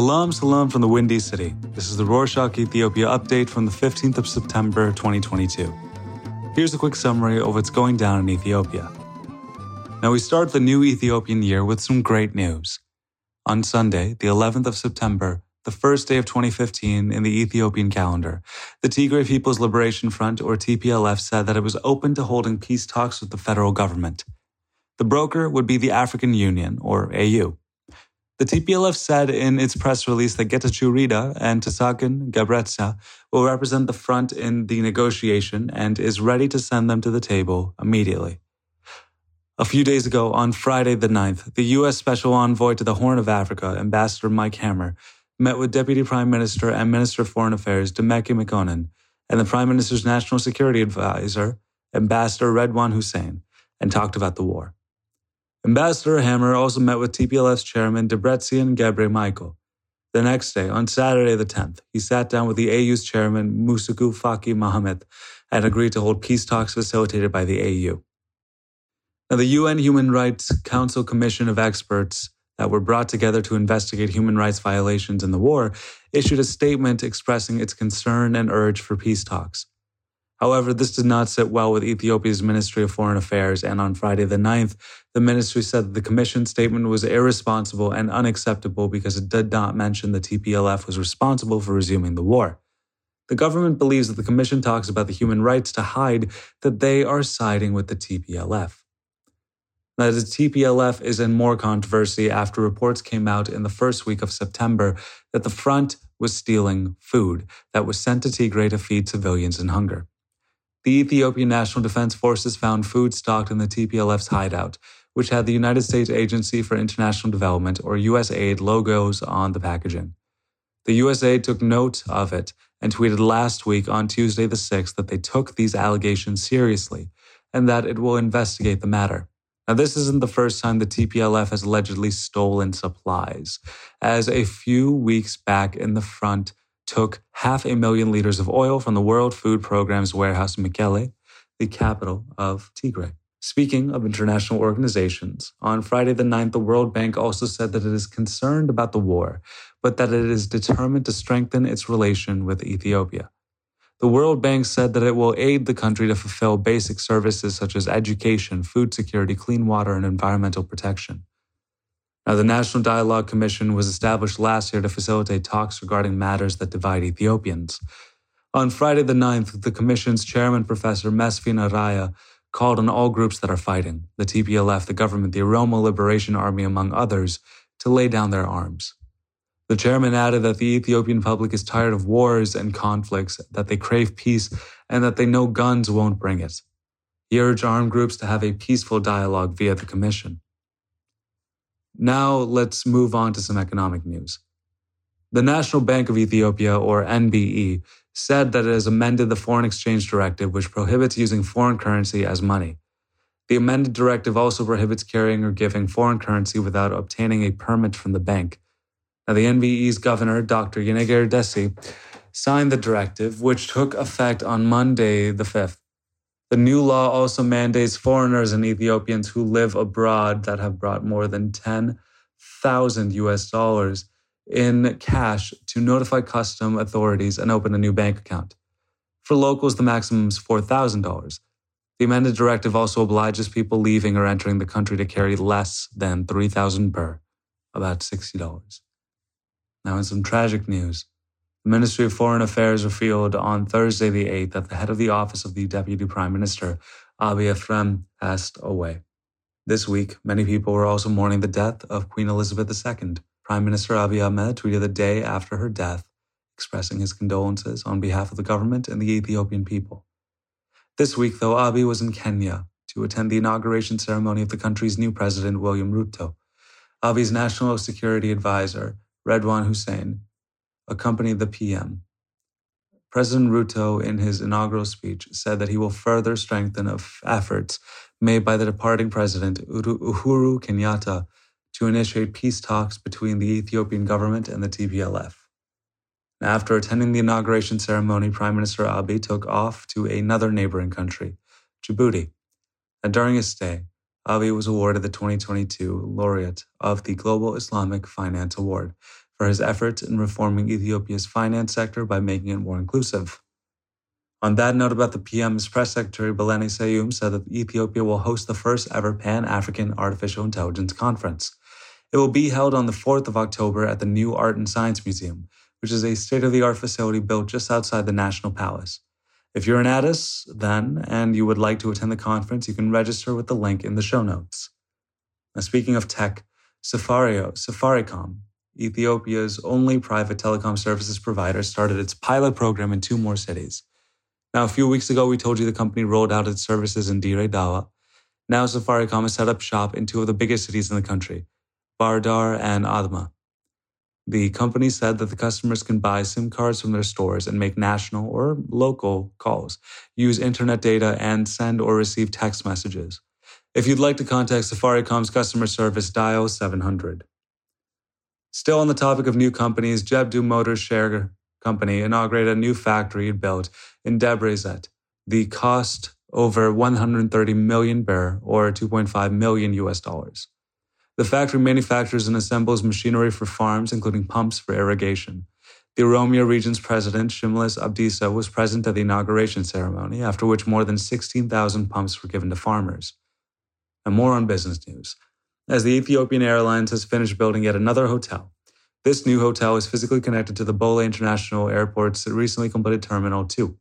Salam, salam from the Windy City. This is the Rorshok Ethiopia update from the 15th of September 2022. Here's a quick summary of what's going down in Ethiopia. Now, we start the new Ethiopian year with some great news. On Sunday, the 11th of September, the first day of 2015 in the Ethiopian calendar, the Tigray People's Liberation Front, or TPLF, said that it was open to holding peace talks with the federal government. The broker would be the African Union, or AU. The TPLF said in its press release that Getachew Reda and Tesagen Gebretsa will represent the front in the negotiation and is ready to send them to the table immediately. A few days ago, on Friday the 9th, the U.S. Special Envoy to the Horn of Africa, Ambassador Mike Hammer, met with Deputy Prime Minister and Minister of Foreign Affairs Demeke Mekonnen and the Prime Minister's National Security Advisor, Ambassador Redwan Hussein, and talked about the war. Ambassador Hammer also met with TPLF's chairman Debretsion Gebre Michael. The next day, on Saturday the 10th, he sat down with the AU's chairman Musaku Faki Mohamed and agreed to hold peace talks facilitated by the AU. Now, the UN Human Rights Council Commission of Experts that were brought together to investigate human rights violations in the war issued a statement expressing its concern and urge for peace talks. However, this did not sit well with Ethiopia's Ministry of Foreign Affairs, and on Friday the 9th, the ministry said that the commission statement was irresponsible and unacceptable because it did not mention the TPLF was responsible for resuming the war. The government believes that the commission talks about the human rights to hide that they are siding with the TPLF Now, the TPLF is in more controversy after reports came out in the first week of September that the front was stealing food that was sent to Tigray to feed civilians in hunger. The Ethiopian National Defense Forces found food stocked in the TPLF's hideout, which had the United States Agency for International Development, or USAID, logos on the packaging. The USAID took note of it and tweeted last week on Tuesday the 6th that they took these allegations seriously and that it will investigate the matter. Now, this isn't the first time the TPLF has allegedly stolen supplies, as a few weeks back in the front took half a million liters of oil from the World Food Programme's warehouse in Mekelle, the capital of Tigray. Speaking of international organizations, on Friday the 9th, the World Bank also said that it is concerned about the war, but that it is determined to strengthen its relation with Ethiopia. The World Bank said that it will aid the country to fulfill basic services such as education, food security, clean water, and environmental protection. Now, the National Dialogue Commission was established last year to facilitate talks regarding matters that divide Ethiopians. On Friday the 9th, the Commission's chairman, Professor Mesfin Araya, called on all groups that are fighting the TPLF, the government, the Oromo Liberation Army, among others to lay down their arms. The chairman added that the Ethiopian public is tired of wars and conflicts, that they crave peace, and that they know guns won't bring it. He urged armed groups to have a peaceful dialogue via the commission. Now let's move on to some economic news. The National Bank of Ethiopia, or NBE, said that it has amended the foreign exchange directive, which prohibits using foreign currency as money. The amended directive also prohibits carrying or giving foreign currency without obtaining a permit from the bank. Now, the NBE's governor, Dr. Yinager Desi, signed the directive, which took effect on Monday, the 5th. The new law also mandates foreigners and Ethiopians who live abroad that have brought more than 10,000 US dollars in cash to notify custom authorities and open a new bank account. For locals, the maximum is $4,000. The amended directive also obliges people leaving or entering the country to carry less than 3,000 birr, about $60. Now, in some tragic news, Ministry of Foreign Affairs revealed on Thursday, the 8th, that the head of the office of the Deputy Prime Minister, Abiy Ephraim, passed away. This week, many people were also mourning the death of Queen Elizabeth II. Prime Minister Abiy Ahmed tweeted the day after her death, expressing his condolences on behalf of the government and the Ethiopian people. This week, though, Abiy was in Kenya to attend the inauguration ceremony of the country's new president, William Ruto. Abiy's national security advisor, Redwan Hussein, accompanied the PM. President Ruto, in his inaugural speech, said that he will further strengthen efforts made by the departing president, Uhuru Kenyatta, to initiate peace talks between the Ethiopian government and the TPLF. After attending the inauguration ceremony, Prime Minister Abiy took off to another neighboring country, Djibouti. And during his stay, Abiy was awarded the 2022 laureate of the Global Islamic Finance Award for his efforts in reforming Ethiopia's finance sector by making it more inclusive. On that note about the PM's press secretary, Billene Seyoum, said that Ethiopia will host the first ever Pan African Artificial Intelligence Conference. It will be held on the 4th of October at the New Art and Science Museum, which is a state of the art facility built just outside the National Palace. If you're in Addis, then, and you would like to attend the conference, you can register with the link in the show notes. Now, speaking of tech, Safario, Safaricom, Ethiopia's only private telecom services provider, started its pilot program in two more cities. Now, a few weeks ago, we told you the company rolled out its services in Dire Dawa. Now, Safaricom has set up shop in two of the biggest cities in the country, Bahir Dar and Adama. The company said that the customers can buy SIM cards from their stores and make national or local calls, use internet data, and send or receive text messages. If you'd like to contact Safaricom's customer service, dial 700. Still on the topic of new companies, Jebdu Motors Share Company inaugurated a new factory it built in Debrecen. The cost over 130 million birr or 2.5 million US dollars. The factory manufactures and assembles machinery for farms, including pumps for irrigation. The Oromia region's president, Shimelis Abdisa, was present at the inauguration ceremony, after which more than 16,000 pumps were given to farmers. And more on business news. As the Ethiopian Airlines has finished building yet another hotel, this new hotel is physically connected to the Bole International Airport's recently completed Terminal 2.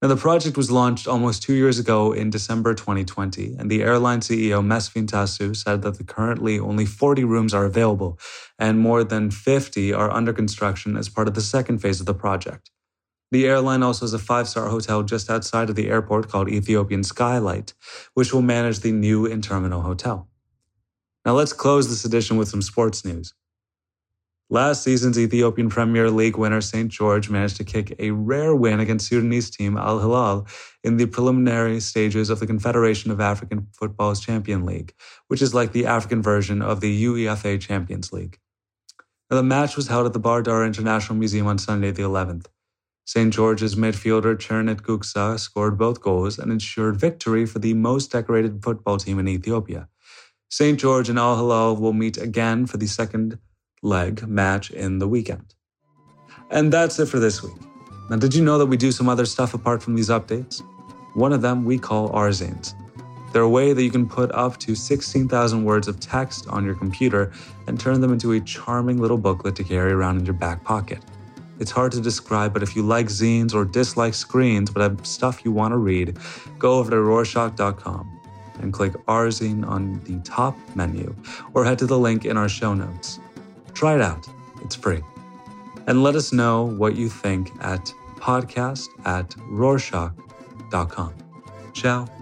Now, the project was launched almost two years ago in December 2020, and the airline CEO Mesfin Tasew said that currently only 40 rooms are available, and more than 50 are under construction as part of the second phase of the project. The airline also has a five star hotel just outside of the airport called Ethiopian Skylight, which will manage the new in terminal hotel. Now, let's close this edition with some sports news. Last season's Ethiopian Premier League winner St. George managed to kick a rare win against Sudanese team Al Hilal in the preliminary stages of the Confederation of African Football's Champion League, which is like the African version of the UEFA Champions League. Now, the match was held at the Bahir Dar International Museum on Sunday, the 11th. St. George's midfielder Chernet Gugsa scored both goals and ensured victory for the most decorated football team in Ethiopia. St. George and Al Hilal will meet again for the second leg match in the weekend. And that's it for this week. Now, did you know that we do some other stuff apart from these updates? One of them we call Ourzines. They're a way that you can put up to 16,000 words of text on your computer and turn them into a charming little booklet to carry around in your back pocket. It's hard to describe, but if you like zines or dislike screens but have stuff you want to read, go over to Rorshok.com and click Ourzine on the top menu or head to the link in our show notes. Try it out, it's free. And let us know what you think at podcast at Rorshok.com. Ciao.